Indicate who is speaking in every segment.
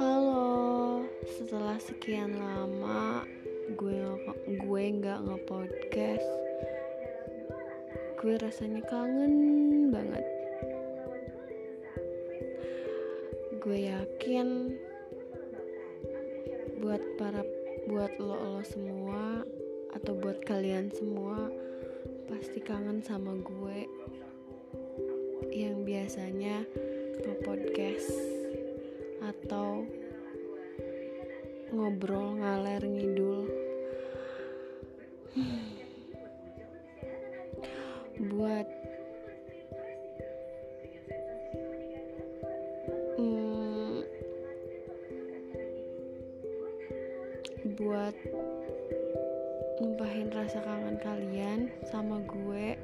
Speaker 1: Halo, setelah sekian lama gue gue nggak ngepodcast, gue rasanya kangen banget. Gue yakin buat para buat lo lo semua atau buat kalian semua pasti kangen sama gue yang biasanya ngepodcast atau ngobrol ngaler ngidul. Buat hmm, buat numpahin rasa kangen kalian sama gue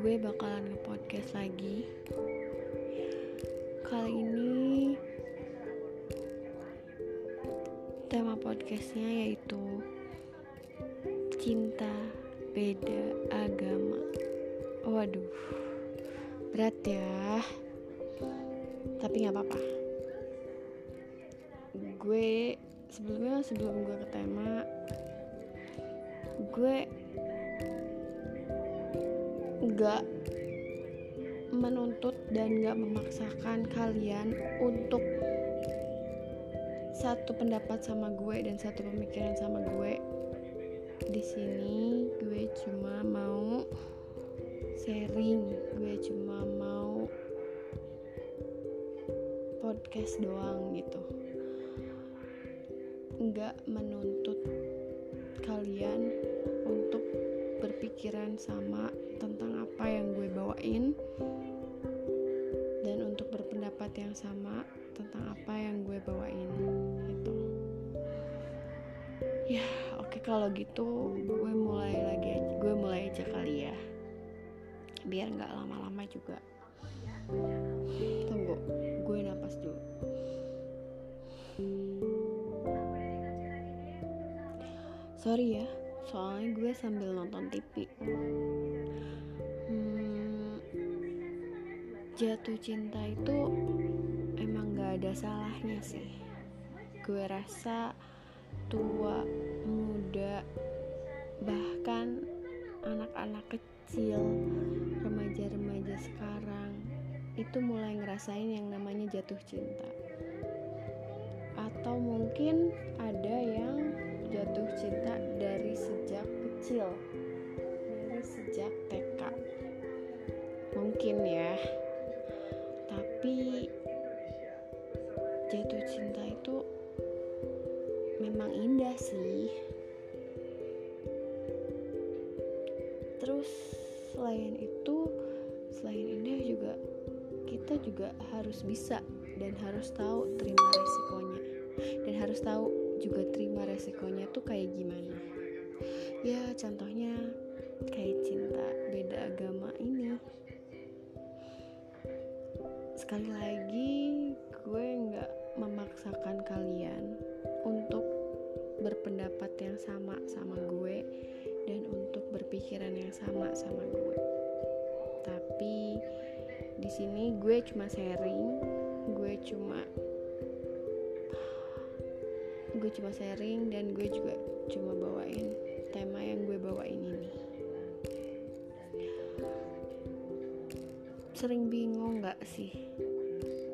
Speaker 1: gue bakalan nge-podcast lagi. Kali ini tema podcastnya yaitu cinta beda agama. Waduh berat ya. Tapi nggak apa-apa. Gue sebelumnya sebelum gue ke tema gue nggak menuntut dan nggak memaksakan kalian untuk satu pendapat sama gue dan satu pemikiran sama gue. Di sini gue cuma mau sharing gue cuma mau podcast doang gitu. Nggak menuntut kalian untuk berpikiran sama tentang dan untuk berpendapat yang sama tentang apa yang gue bawain itu ya oke okay, kalau gitu gue mulai lagi aja gue mulai aja kali ya. Biar nggak lama-lama juga. Tunggu gue napas dulu. Sorry ya soalnya gue sambil nonton TV jatuh cinta itu emang gak ada salahnya sih. Gue rasa tua muda bahkan anak-anak kecil remaja-remaja sekarang itu mulai ngerasain yang namanya jatuh cinta. Atau mungkin ada yang jatuh cinta dari sejak kecil dari sejak TK mungkin ya tapi jatuh cinta itu memang indah sih. Terus selain itu selain indah juga kita juga harus bisa dan harus tahu terima resikonya. Dan harus tahu juga terima resikonya tuh kayak gimana. Ya contohnya kayak cinta beda agama ini sekali lagi gue nggak memaksakan kalian untuk berpendapat yang sama sama gue dan untuk berpikiran yang sama sama gue. Tapi di sini gue cuma sharing gue cuma gue cuma sharing dan gue juga cuma bawain tema yang gue bawain ini sering bingung gak sih?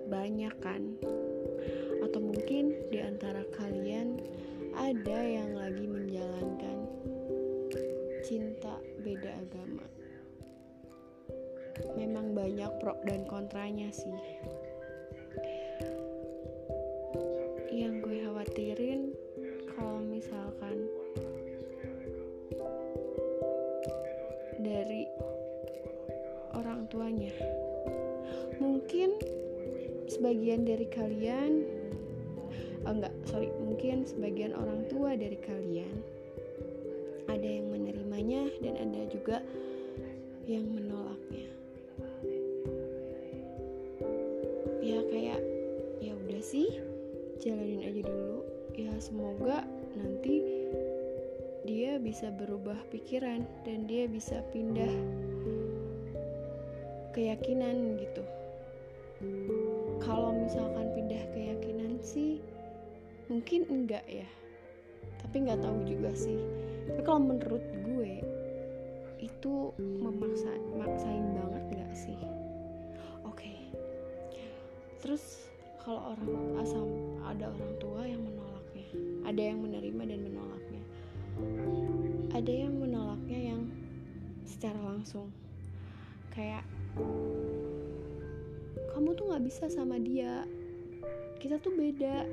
Speaker 1: Banyak kan? Atau mungkin di antara kalian ada yang lagi menjalankan cinta beda agama? Memang banyak pro dan kontranya sih. Yang gue khawatirin sebagian dari kalian oh enggak sorry mungkin sebagian orang tua dari kalian ada yang menerimanya dan ada juga yang menolaknya. Ya kayak ya udah sih jalanin aja dulu. Ya semoga nanti dia bisa berubah pikiran dan dia bisa pindah keyakinan gitu kalau misalkan pindah keyakinan sih mungkin enggak ya. Tapi nggak tahu juga sih. Tapi kalau menurut gue itu memaksa maksain banget nggak sih? Oke. Okay. terus kalau orang asam ada orang tua yang menolaknya. Ada yang menerima dan menolaknya. Ada yang menolaknya yang secara langsung. Kayak kamu tuh nggak bisa sama dia. Kita tuh beda.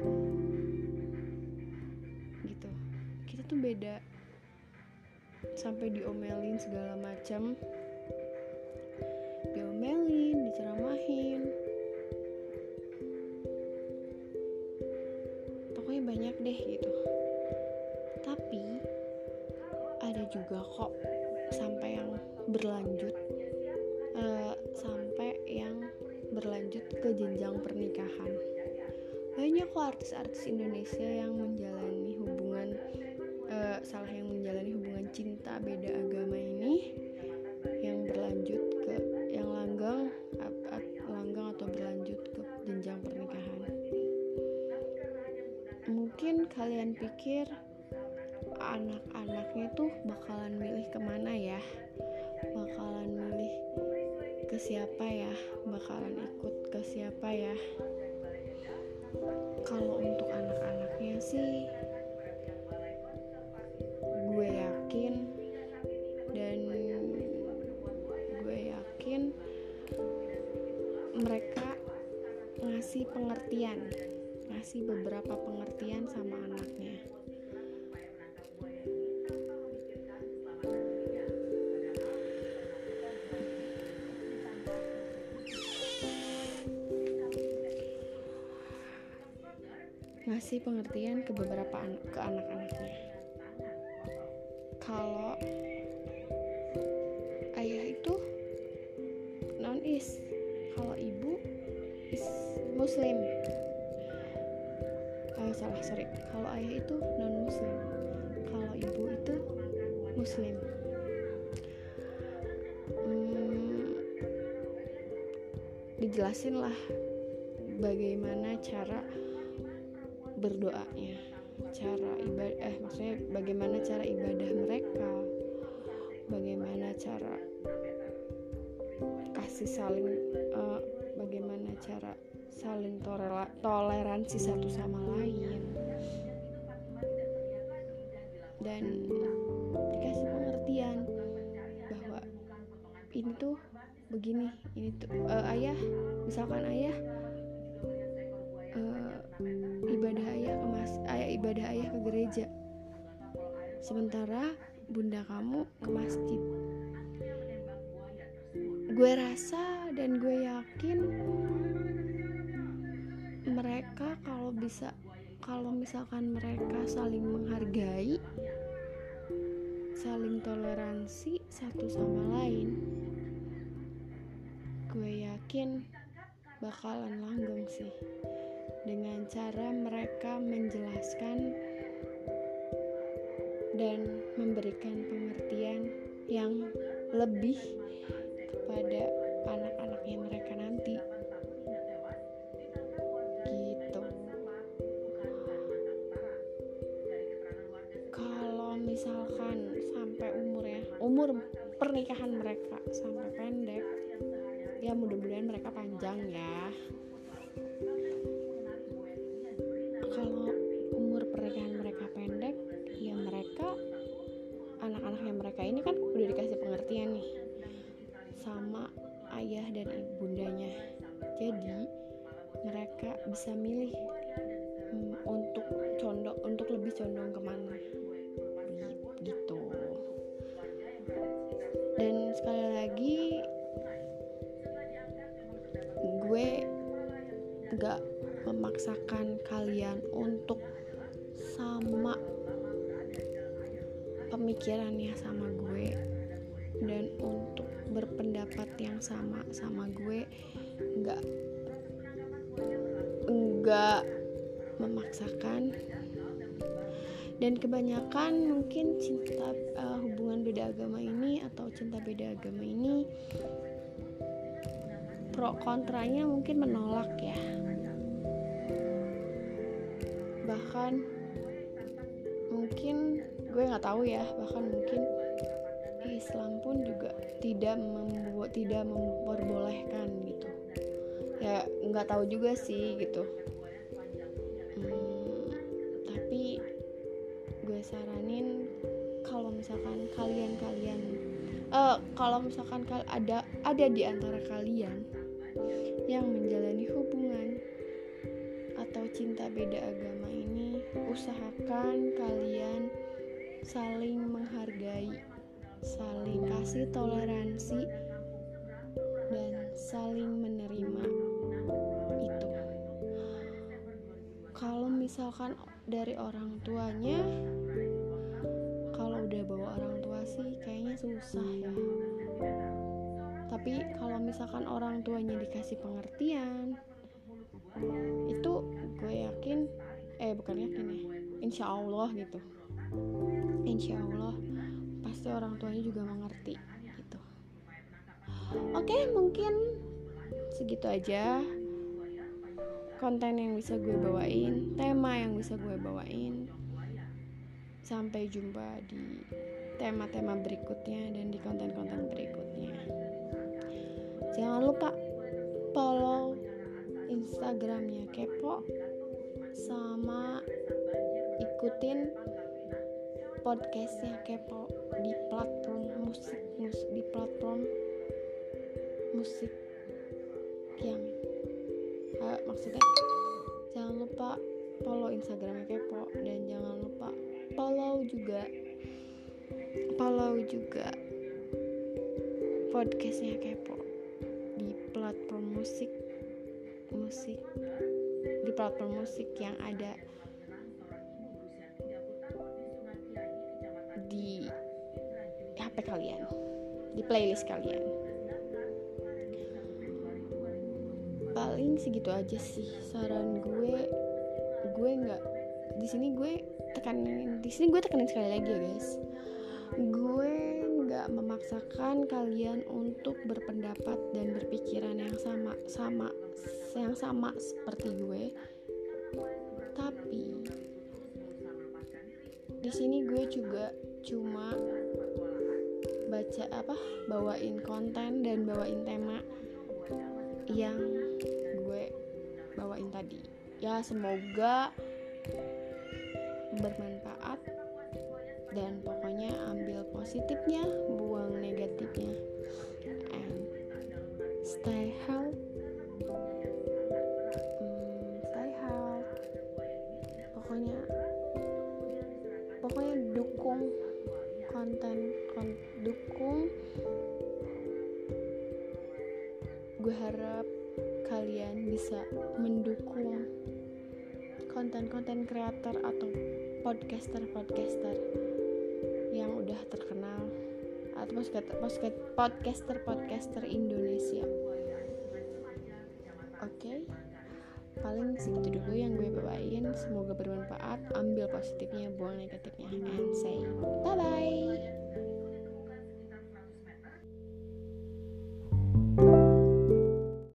Speaker 1: Gitu. Kita tuh beda. Sampai diomelin segala macam. Diomelin diceramahin. Pokoknya banyak deh gitu. Tapi ada juga kok ke jenjang pernikahan. Banyak kok artis-artis Indonesia yang menjalani hubungan uh, salah yang menjalani hubungan cinta beda agama ini yang berlanjut ke yang langgang langgang atau berlanjut ke jenjang pernikahan. Mungkin kalian pikir anak-anaknya tuh bakalan milih ke mana ya ke siapa ya? Bakalan ikut ke siapa ya? Kalau untuk anak-anaknya sih ngasih pengertian ke beberapa an ke anak-anaknya. Kalau ayah itu non is kalau ibu is muslim. Uh, salah sorry. Kalau ayah itu non muslim kalau ibu itu muslim. Hmm, dijelasin lah bagaimana cara berdoanya. Cara ibadah eh maksudnya bagaimana cara ibadah mereka. Bagaimana cara kasih saling uh, bagaimana cara saling toleransi satu sama lain. Dan dikasih pengertian bahwa ini tuh begini ini tuh uh, ayah misalkan ayah ibadah ayah ke gereja. Sementara bunda kamu ke masjid. Gue rasa dan gue yakin mereka kalau bisa kalau misalkan mereka saling menghargai saling toleransi satu sama lain gue yakin bakalan langgeng sih dengan cara mereka menjelaskan dan memberikan pengertian yang lebih kepada anak-anaknya mereka nanti. Gitu. Kalau misalkan sampai umur ya umur pernikahan mereka sampai pendek ya mudah-mudahan mereka panjang ya kalau memaksakan kalian untuk sama pemikirannya sama gue dan untuk berpendapat yang sama sama gue nggak nggak memaksakan. Dan kebanyakan mungkin cinta uh, hubungan beda agama ini atau cinta beda agama ini pro kontranya mungkin menolak ya bahkan mungkin gue nggak tahu ya bahkan mungkin Islam pun juga tidak membuat tidak memperbolehkan gitu. Ya nggak tahu juga sih gitu. Hmm, tapi gue saranin kalau misalkan kalian-kalian uh, kalau misalkan ada ada di antara kalian yang menjalani hubungan atau cinta beda agama usahakan kalian saling menghargai saling kasih toleransi dan saling menerima itu. Kalau misalkan dari orang tuanya kalau udah bawa orang tua sih kayaknya susah ya. Tapi kalau misalkan orang tuanya dikasih pengertian insya Allah gitu. Insya Allah pasti orang tuanya juga mengerti gitu. Oke mungkin segitu aja konten yang bisa gue bawain tema yang bisa gue bawain. Sampai jumpa di tema-tema berikutnya dan di konten-konten berikutnya. Jangan lupa follow instagramnya kepo sama ikutin podcastnya kepo di platform musik mus di platform musik yang uh, maksudnya jangan lupa follow instagramnya kepo dan jangan lupa follow juga follow juga podcastnya kepo di platform musik musik di platform musik yang ada Kalian, di playlist kalian. Paling segitu aja sih saran gue. Gue nggak di sini gue tekanin di sini gue tekanin sekali lagi ya guys. Gue nggak memaksakan kalian untuk berpendapat dan berpikiran yang sama sama yang sama seperti gue. Tapi di sini gue juga cuma baca apa bawain konten dan bawain tema yang gue bawain tadi. Ya semoga bermanfaat dan pokoknya ambil positifnya buang negatifnya. And stay healthy harap kalian bisa mendukung konten-konten kreator atau podcaster-podcaster yang udah terkenal atau podcaster-podcaster Indonesia. Oke okay? paling segitu dulu yang gue bawain. Semoga bermanfaat. Ambil positifnya buang negatifnya. And say bye bye